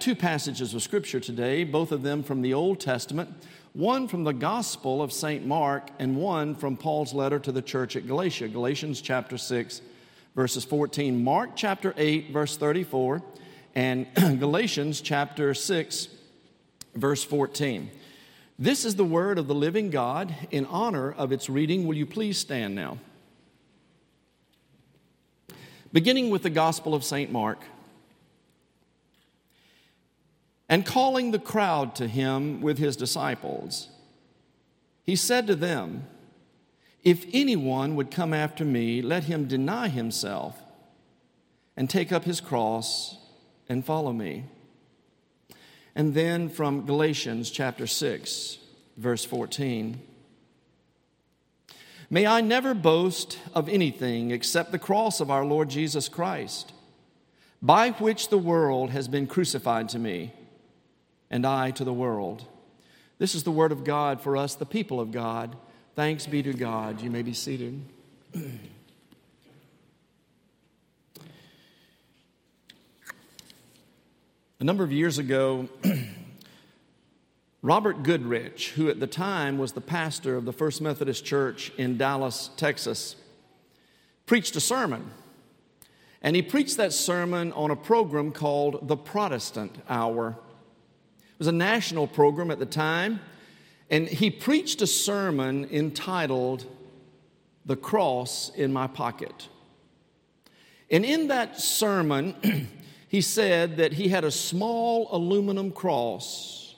two passages of Scripture today, both of them from the Old Testament, one from the Gospel of St. Mark, and one from Paul's letter to the church at Galatia, Galatians chapter 6, verses 14. Mark chapter 8, verse 34, and Galatians chapter 6, verse 14. This is the word of the living God. In honor of its reading, will you please stand now? Beginning with the Gospel of St. Mark. And calling the crowd to him with his disciples, he said to them, If anyone would come after me, let him deny himself and take up his cross and follow me. And then from Galatians chapter 6, verse 14. May I never boast of anything except the cross of our Lord Jesus Christ, by which the world has been crucified to me and I to the world. This is the word of God for us, the people of God. Thanks be to God. You may be seated. A number of years ago, Robert Goodrich, who at the time was the pastor of the First Methodist Church in Dallas, Texas, preached a sermon. And he preached that sermon on a program called the Protestant Hour was a national program at the time, and he preached a sermon entitled The Cross in My Pocket. And in that sermon, he said that he had a small aluminum cross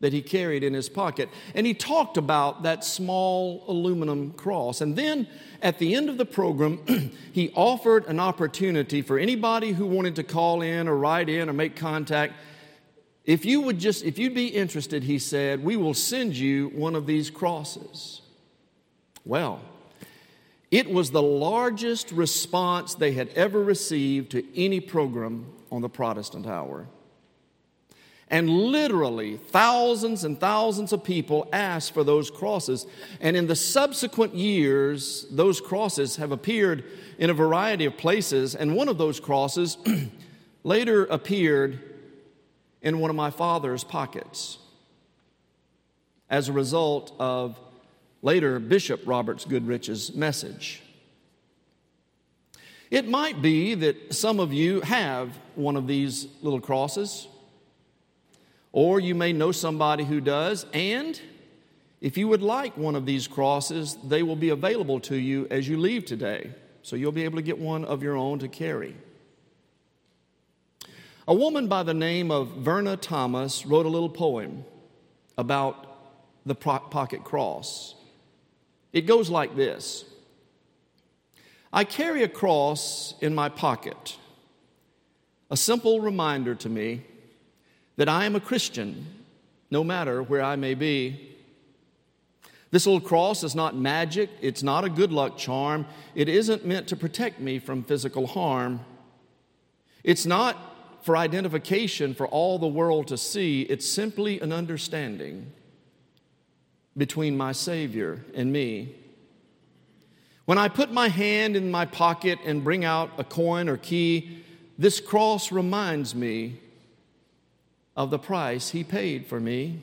that he carried in his pocket. And he talked about that small aluminum cross. And then at the end of the program, he offered an opportunity for anybody who wanted to call in or write in or make contact if you would just, if you'd be interested, he said, we will send you one of these crosses. Well, it was the largest response they had ever received to any program on the Protestant Hour. And literally, thousands and thousands of people asked for those crosses. And in the subsequent years, those crosses have appeared in a variety of places. And one of those crosses later appeared in one of my father's pockets as a result of later Bishop Roberts Goodrich's message. It might be that some of you have one of these little crosses, or you may know somebody who does, and if you would like one of these crosses, they will be available to you as you leave today. So you'll be able to get one of your own to carry. A woman by the name of Verna Thomas wrote a little poem about the pocket cross. It goes like this I carry a cross in my pocket, a simple reminder to me that I am a Christian no matter where I may be. This little cross is not magic, it's not a good luck charm, it isn't meant to protect me from physical harm. It's not for identification for all the world to see, it's simply an understanding between my Savior and me. When I put my hand in my pocket and bring out a coin or key, this cross reminds me of the price He paid for me.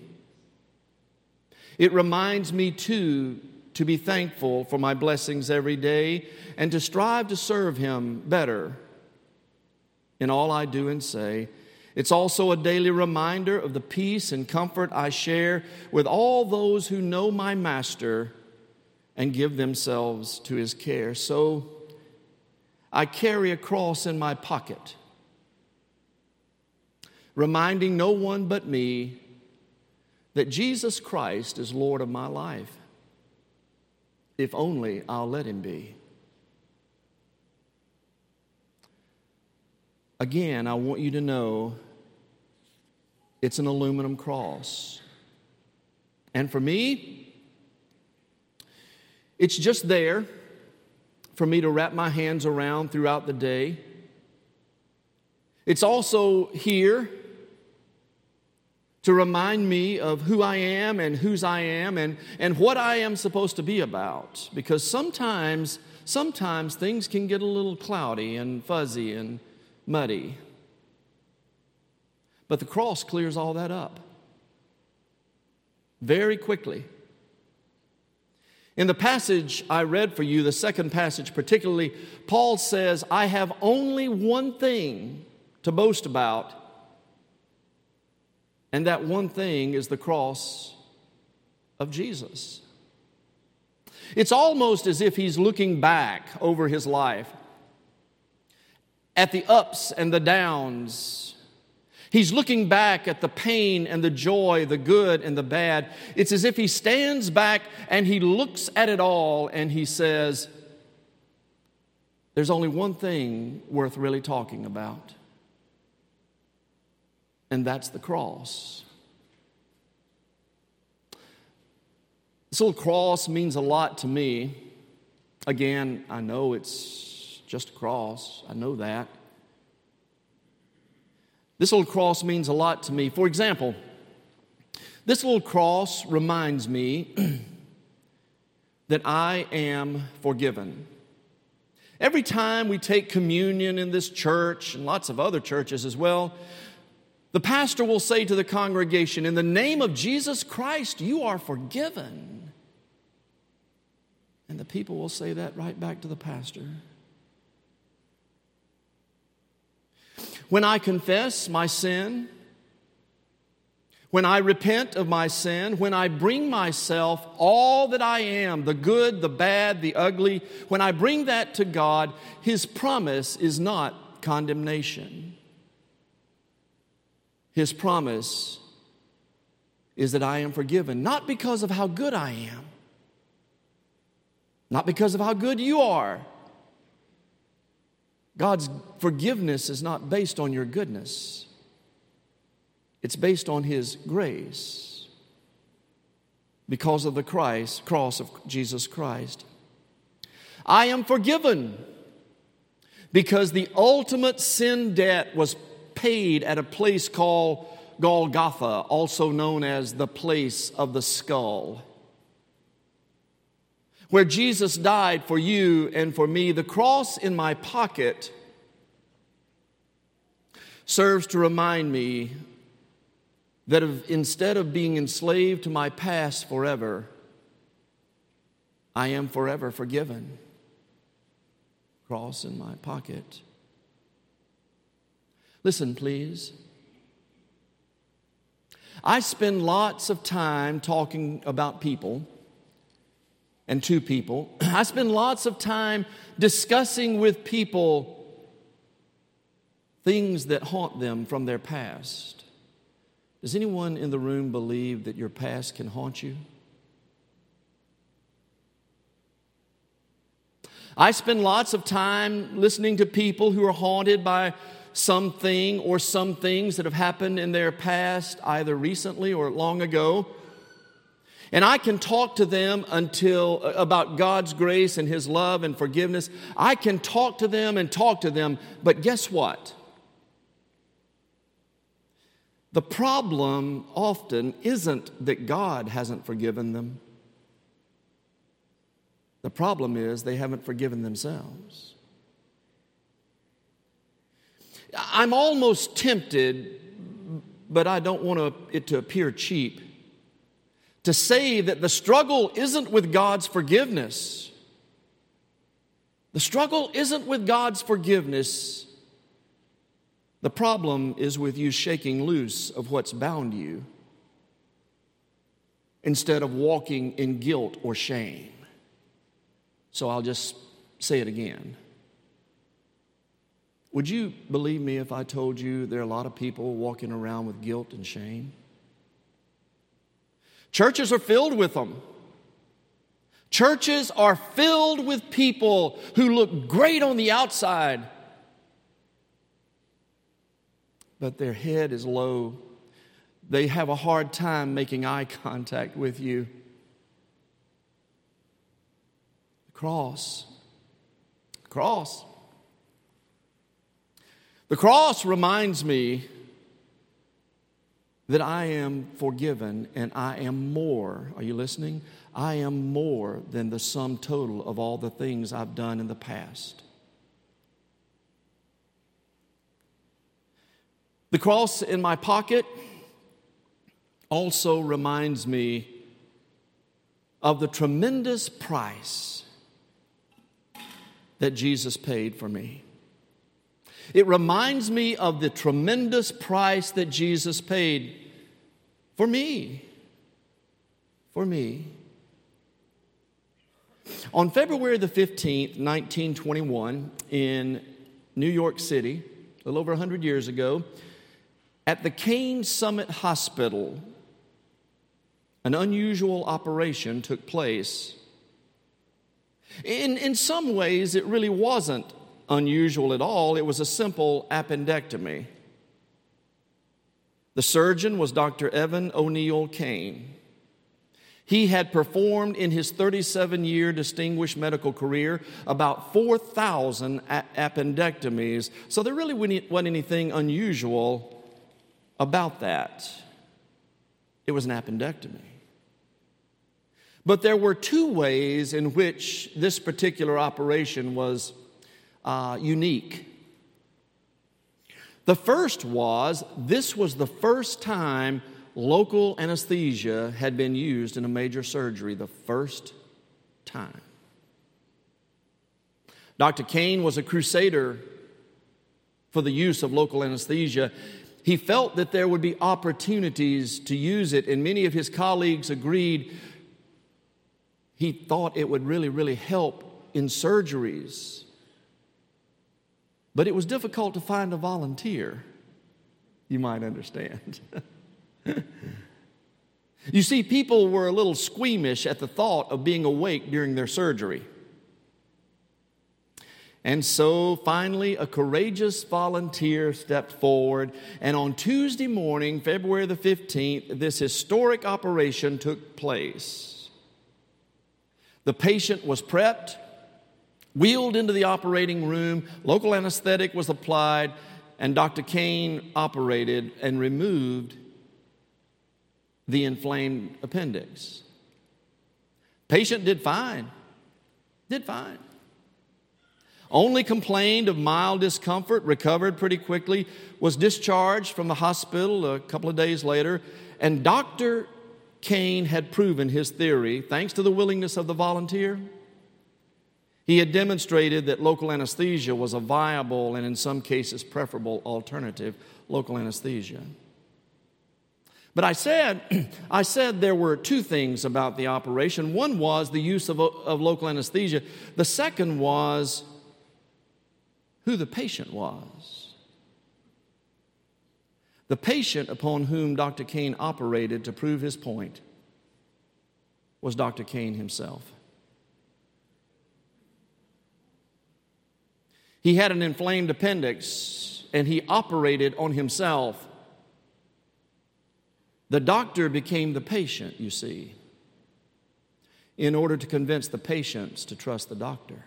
It reminds me, too, to be thankful for my blessings every day and to strive to serve Him better in all I do and say. It's also a daily reminder of the peace and comfort I share with all those who know my Master and give themselves to his care. So I carry a cross in my pocket, reminding no one but me that Jesus Christ is Lord of my life, if only I'll let him be. Again, I want you to know it's an aluminum cross. And for me, it's just there for me to wrap my hands around throughout the day. It's also here to remind me of who I am and whose I am and, and what I am supposed to be about. Because sometimes, sometimes things can get a little cloudy and fuzzy and muddy. But the cross clears all that up very quickly. In the passage I read for you, the second passage particularly, Paul says, I have only one thing to boast about, and that one thing is the cross of Jesus. It's almost as if he's looking back over his life at the ups and the downs He's looking back at the pain and the joy, the good and the bad. It's as if he stands back and he looks at it all and he says, There's only one thing worth really talking about, and that's the cross. This little cross means a lot to me. Again, I know it's just a cross, I know that. This little cross means a lot to me. For example, this little cross reminds me that I am forgiven. Every time we take communion in this church and lots of other churches as well, the pastor will say to the congregation, In the name of Jesus Christ, you are forgiven. And the people will say that right back to the pastor. When I confess my sin, when I repent of my sin, when I bring myself, all that I am, the good, the bad, the ugly, when I bring that to God, His promise is not condemnation. His promise is that I am forgiven, not because of how good I am, not because of how good you are God's forgiveness is not based on your goodness, it's based on His grace because of the Christ, cross of Jesus Christ. I am forgiven because the ultimate sin debt was paid at a place called Golgotha, also known as the place of the skull. Where Jesus died for you and for me, the cross in my pocket serves to remind me that of, instead of being enslaved to my past forever, I am forever forgiven. Cross in my pocket. Listen, please. I spend lots of time talking about people and to people. I spend lots of time discussing with people things that haunt them from their past. Does anyone in the room believe that your past can haunt you? I spend lots of time listening to people who are haunted by something or some things that have happened in their past, either recently or long ago. And I can talk to them until uh, about God's grace and His love and forgiveness. I can talk to them and talk to them, but guess what? The problem often isn't that God hasn't forgiven them. The problem is they haven't forgiven themselves. I'm almost tempted, but I don't want it to appear cheap to say that the struggle isn't with God's forgiveness. The struggle isn't with God's forgiveness. The problem is with you shaking loose of what's bound you instead of walking in guilt or shame. So I'll just say it again. Would you believe me if I told you there are a lot of people walking around with guilt and shame? Churches are filled with them. Churches are filled with people who look great on the outside, but their head is low. They have a hard time making eye contact with you. The cross. Cross. The cross reminds me that I am forgiven and I am more. Are you listening? I am more than the sum total of all the things I've done in the past. The cross in my pocket also reminds me of the tremendous price that Jesus paid for me. It reminds me of the tremendous price that Jesus paid for me. For me. On February the 15th, 1921, in New York City, a little over 100 years ago, at the Kane Summit Hospital, an unusual operation took place. In, in some ways, it really wasn't unusual at all, it was a simple appendectomy. The surgeon was Dr. Evan O'Neill Kane. He had performed in his 37 year distinguished medical career about 4,000 appendectomies, so there really wasn't anything unusual about that. It was an appendectomy. But there were two ways in which this particular operation was uh, unique. The first was this was the first time local anesthesia had been used in a major surgery, the first time. Dr. Kane was a crusader for the use of local anesthesia. He felt that there would be opportunities to use it, and many of his colleagues agreed he thought it would really, really help in surgeries. But it was difficult to find a volunteer, you might understand. you see, people were a little squeamish at the thought of being awake during their surgery. And so finally, a courageous volunteer stepped forward, and on Tuesday morning, February the 15th, this historic operation took place. The patient was prepped, wheeled into the operating room, local anesthetic was applied, and Dr. Kane operated and removed the inflamed appendix. Patient did fine, did fine. Only complained of mild discomfort, recovered pretty quickly, was discharged from the hospital a couple of days later, and Dr. Kane had proven his theory, thanks to the willingness of the volunteer. He had demonstrated that local anesthesia was a viable and, in some cases, preferable alternative, local anesthesia. But I said, I said there were two things about the operation. One was the use of, of local anesthesia, the second was who the patient was. The patient upon whom Dr. Kane operated to prove his point was Dr. Kane himself. He had an inflamed appendix and he operated on himself. The doctor became the patient, you see, in order to convince the patients to trust the doctor.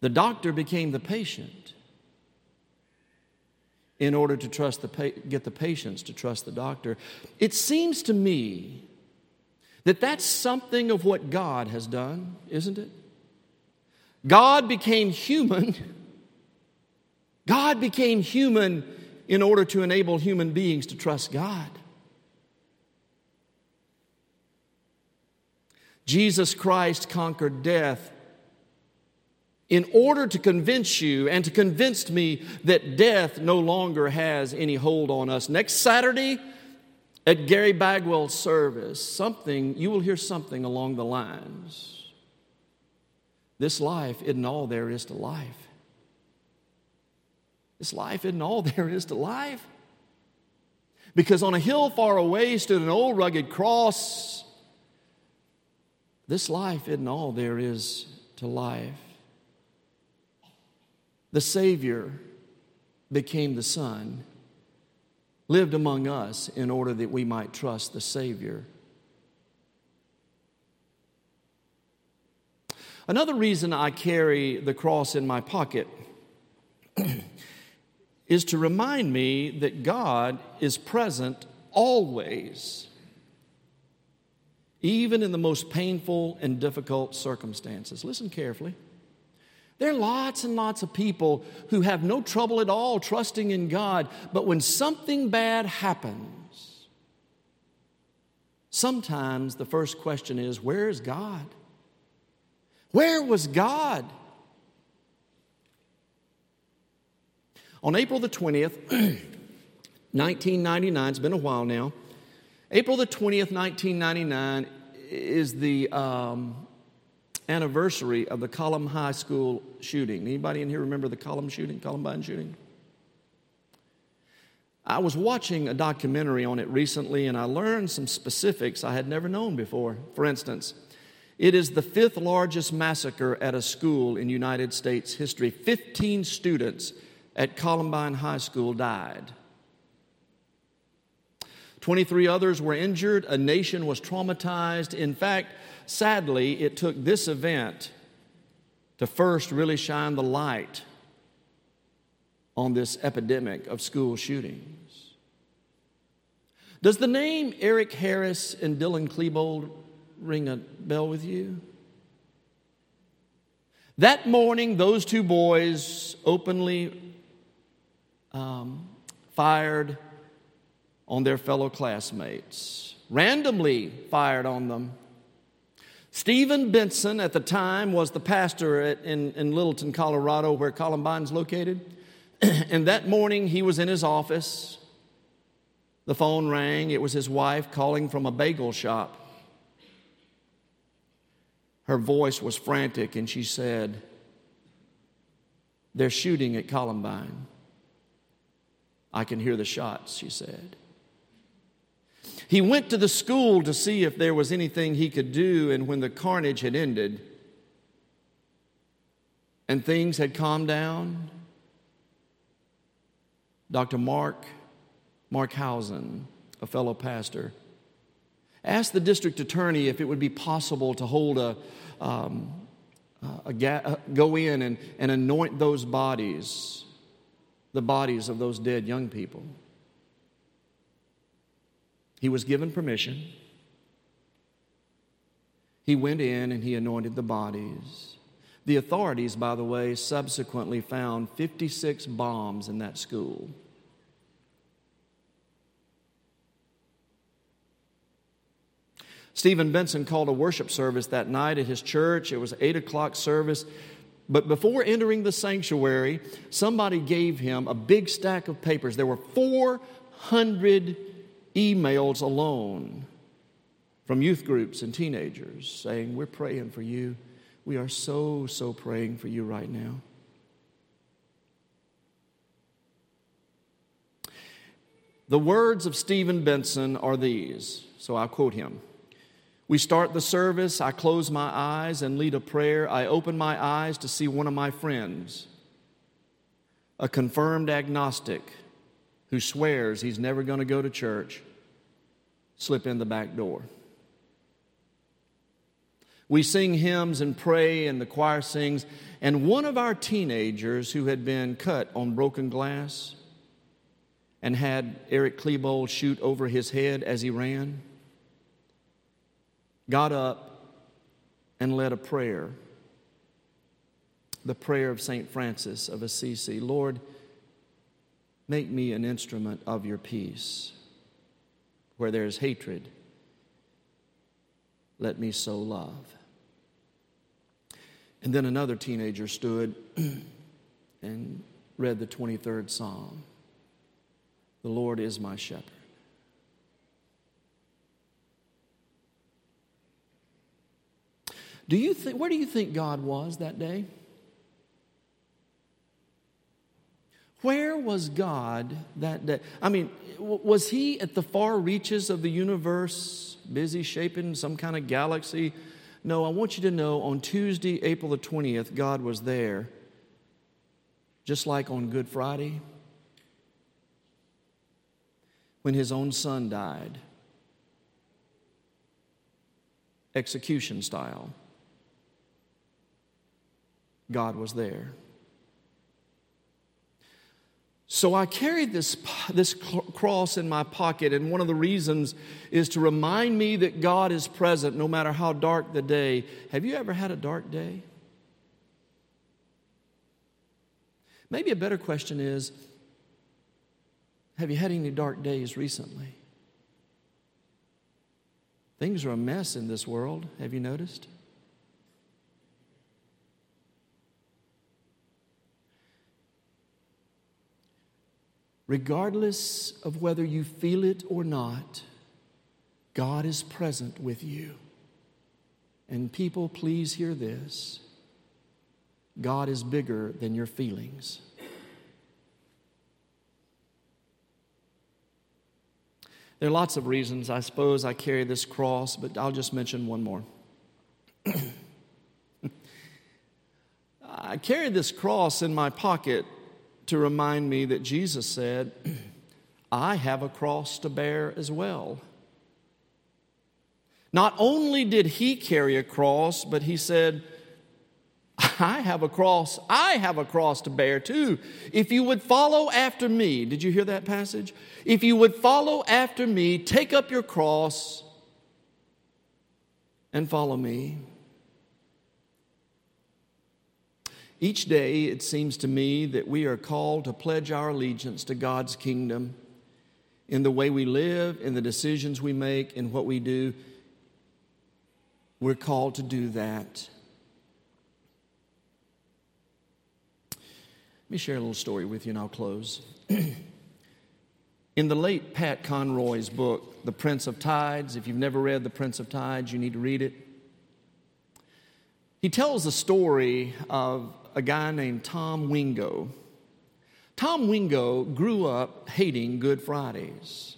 The doctor became the patient in order to trust the get the patients to trust the doctor. It seems to me that that's something of what God has done, isn't it? God became human. God became human in order to enable human beings to trust God. Jesus Christ conquered death in order to convince you and to convince me that death no longer has any hold on us. Next Saturday at Gary Bagwell's service, something, you will hear something along the lines. This life isn't all there is to life. This life isn't all there is to life. Because on a hill far away stood an old rugged cross. This life isn't all there is to life. The Savior became the Son, lived among us in order that we might trust the Savior. Another reason I carry the cross in my pocket is to remind me that God is present always, even in the most painful and difficult circumstances. Listen carefully. There are lots and lots of people who have no trouble at all trusting in God, but when something bad happens, sometimes the first question is Where is God? Where was God? On April the 20th, 1999, it's been a while now, April the 20th, 1999 is the um, anniversary of the Column High School shooting. Anybody in here remember the Column shooting, Columbine shooting? I was watching a documentary on it recently and I learned some specifics I had never known before. For instance, it is the fifth largest massacre at a school in United States history. 15 students at Columbine High School died. 23 others were injured. A nation was traumatized. In fact, sadly, it took this event to first really shine the light on this epidemic of school shootings. Does the name Eric Harris and Dylan Klebold ring a bell with you? That morning, those two boys openly um, fired on their fellow classmates, randomly fired on them. Stephen Benson, at the time, was the pastor at, in, in Littleton, Colorado, where Columbine's located. and that morning, he was in his office. The phone rang. It was his wife calling from a bagel shop. Her voice was frantic, and she said, They're shooting at Columbine. I can hear the shots, she said. He went to the school to see if there was anything he could do, and when the carnage had ended and things had calmed down, Dr. Mark Marxhausen, a fellow pastor, asked the district attorney if it would be possible to hold a, um, a, go in and, and anoint those bodies, the bodies of those dead young people. He was given permission. He went in and he anointed the bodies. The authorities, by the way, subsequently found 56 bombs in that school. Stephen Benson called a worship service that night at his church. It was 8 o'clock service. But before entering the sanctuary, somebody gave him a big stack of papers. There were 400 emails alone from youth groups and teenagers saying, We're praying for you. We are so, so praying for you right now. The words of Stephen Benson are these, so I'll quote him. We start the service, I close my eyes and lead a prayer. I open my eyes to see one of my friends, a confirmed agnostic who swears he's never going to go to church slip in the back door. We sing hymns and pray, and the choir sings. And one of our teenagers who had been cut on broken glass and had Eric Klebold shoot over his head as he ran got up and led a prayer the prayer of St. Francis of Assisi Lord, make me an instrument of your peace. Where there is hatred, let me sow love. And then another teenager stood and read the 23rd Psalm The Lord is my shepherd. Do you think, where do you think God was that day? Where was God that day? I mean, was he at the far reaches of the universe, busy shaping some kind of galaxy? No, I want you to know on Tuesday, April the 20th, God was there, just like on Good Friday when his own son died, execution style. God was there. So I carried this, this cross in my pocket, and one of the reasons is to remind me that God is present no matter how dark the day. Have you ever had a dark day? Maybe a better question is Have you had any dark days recently? Things are a mess in this world, have you noticed? Regardless of whether you feel it or not, God is present with you. And people, please hear this God is bigger than your feelings. There are lots of reasons, I suppose, I carry this cross, but I'll just mention one more. I carry this cross in my pocket to remind me that Jesus said, I have a cross to bear as well. Not only did he carry a cross, but he said, I have a cross. I have a cross to bear too. If you would follow after me, did you hear that passage? If you would follow after me, take up your cross and follow me. Each day, it seems to me that we are called to pledge our allegiance to God's kingdom in the way we live, in the decisions we make, in what we do. We're called to do that. Let me share a little story with you and I'll close. in the late Pat Conroy's book, The Prince of Tides, if you've never read The Prince of Tides, you need to read it. He tells the story of a guy named Tom Wingo. Tom Wingo grew up hating Good Fridays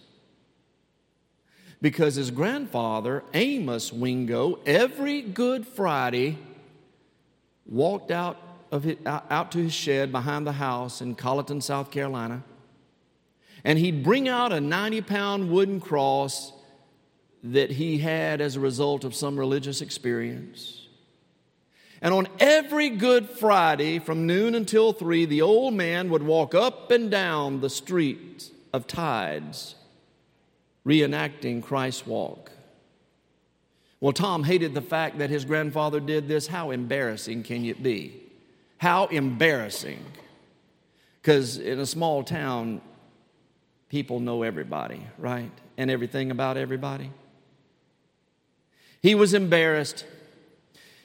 because his grandfather, Amos Wingo, every Good Friday walked out, of his, out to his shed behind the house in Colleton, South Carolina, and he'd bring out a 90 pound wooden cross that he had as a result of some religious experience. And on every Good Friday from noon until three, the old man would walk up and down the street of Tides, reenacting Christ's walk. Well, Tom hated the fact that his grandfather did this. How embarrassing can it be? How embarrassing. Because in a small town, people know everybody, right? And everything about everybody. He was embarrassed.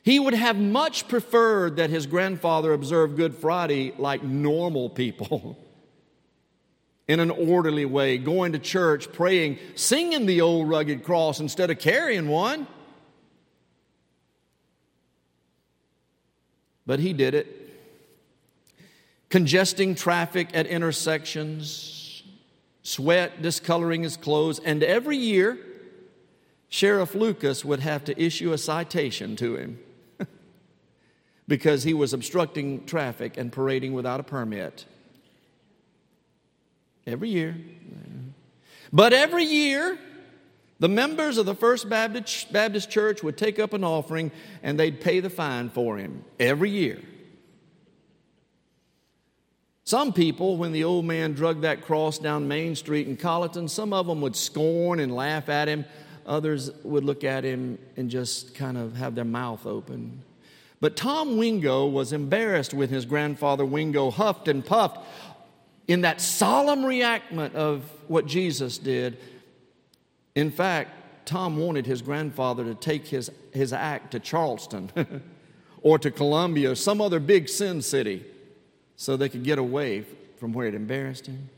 He would have much preferred that his grandfather observe Good Friday like normal people, in an orderly way, going to church, praying, singing the old rugged cross instead of carrying one. But he did it. Congesting traffic at intersections, sweat discoloring his clothes, and every year, Sheriff Lucas would have to issue a citation to him because he was obstructing traffic and parading without a permit. Every year. But every year, the members of the First Baptist, Church would take up an offering and they'd pay the fine for him every year. Some people, when the old man drug that cross down Main Street in Colleton, some of them would scorn and laugh at him. Others would look at him and just kind of have their mouth open. But Tom Wingo was embarrassed when his grandfather Wingo huffed and puffed in that solemn reenactment of what Jesus did. In fact, Tom wanted his grandfather to take his, his act to Charleston or to Columbia or some other big sin city so they could get away from where it embarrassed him.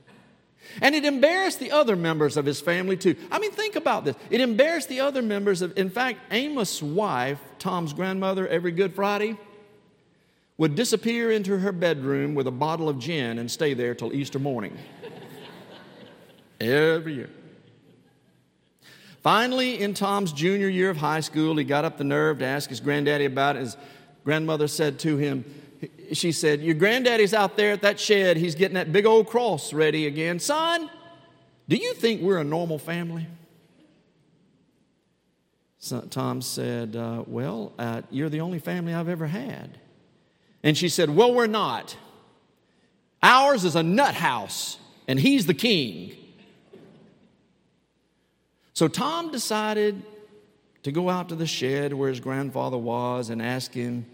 And it embarrassed the other members of his family too. I mean, think about this. It embarrassed the other members of, in fact, Amos' wife, Tom's grandmother, every Good Friday, would disappear into her bedroom with a bottle of gin and stay there till Easter morning. every year. Finally, in Tom's junior year of high school, he got up the nerve to ask his granddaddy about it. His grandmother said to him, she said, Your granddaddy's out there at that shed. He's getting that big old cross ready again. Son, do you think we're a normal family? Tom said, uh, Well, uh, you're the only family I've ever had. And she said, Well, we're not. Ours is a nut house, and he's the king. So Tom decided to go out to the shed where his grandfather was and ask him,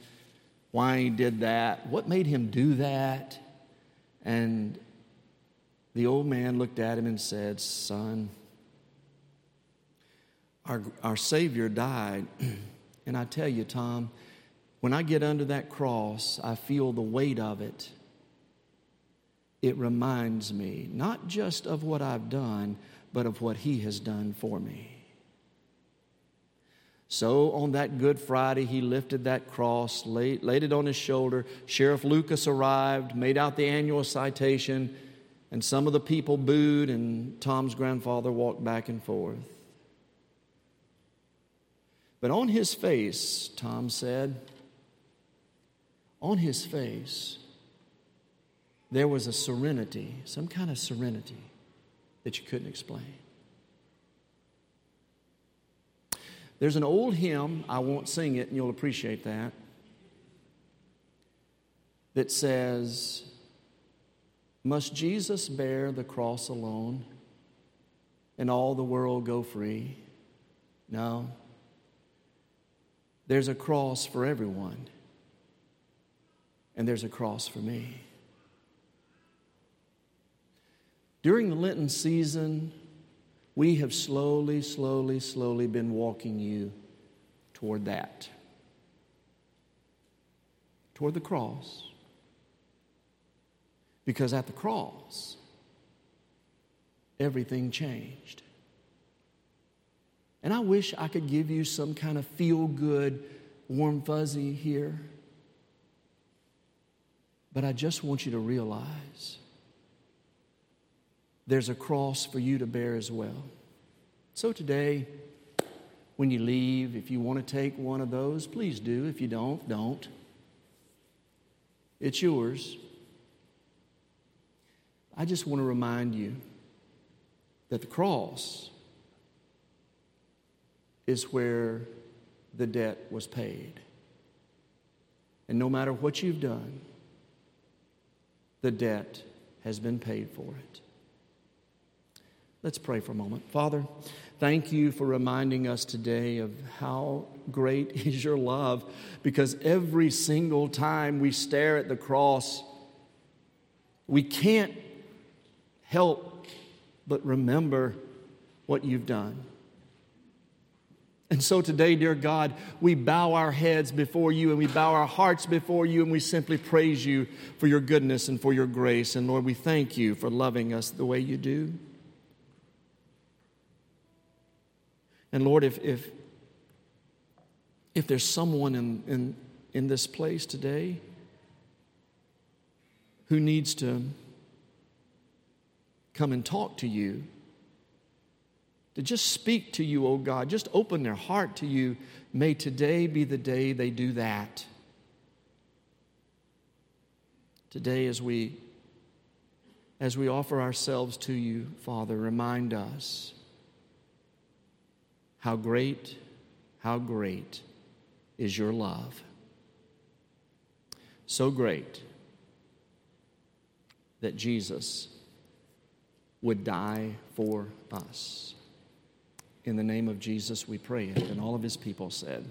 why he did that, what made him do that. And the old man looked at him and said, Son, our, our Savior died. and I tell you, Tom, when I get under that cross, I feel the weight of it. It reminds me not just of what I've done, but of what He has done for me. So on that Good Friday, he lifted that cross, laid, laid, it on his shoulder. Sheriff Lucas arrived, made out the annual citation, and some of the people booed, and Tom's grandfather walked back and forth. But on his face, Tom said, on his face, there was a serenity, some kind of serenity that you couldn't explain. There's an old hymn, I won't sing it, and you'll appreciate that, that says, Must Jesus bear the cross alone and all the world go free? No. There's a cross for everyone, and there's a cross for me. During the Lenten season, we have slowly, slowly, slowly been walking you toward that, toward the cross. Because at the cross, everything changed. And I wish I could give you some kind of feel good, warm fuzzy here. But I just want you to realize there's a cross for you to bear as well. So today, when you leave, if you want to take one of those, please do. If you don't, don't. It's yours. I just want to remind you that the cross is where the debt was paid. And no matter what you've done, the debt has been paid for it. Let's pray for a moment. Father, thank you for reminding us today of how great is your love because every single time we stare at the cross, we can't help but remember what you've done. And so today, dear God, we bow our heads before you and we bow our hearts before you and we simply praise you for your goodness and for your grace. And Lord, we thank you for loving us the way you do. And Lord, if, if, if there's someone in, in, in this place today who needs to come and talk to you, to just speak to you, oh God, just open their heart to you, may today be the day they do that. Today, as we as we offer ourselves to you, Father, remind us how great, how great is your love. So great that Jesus would die for us. In the name of Jesus, we pray it. And all of his people said,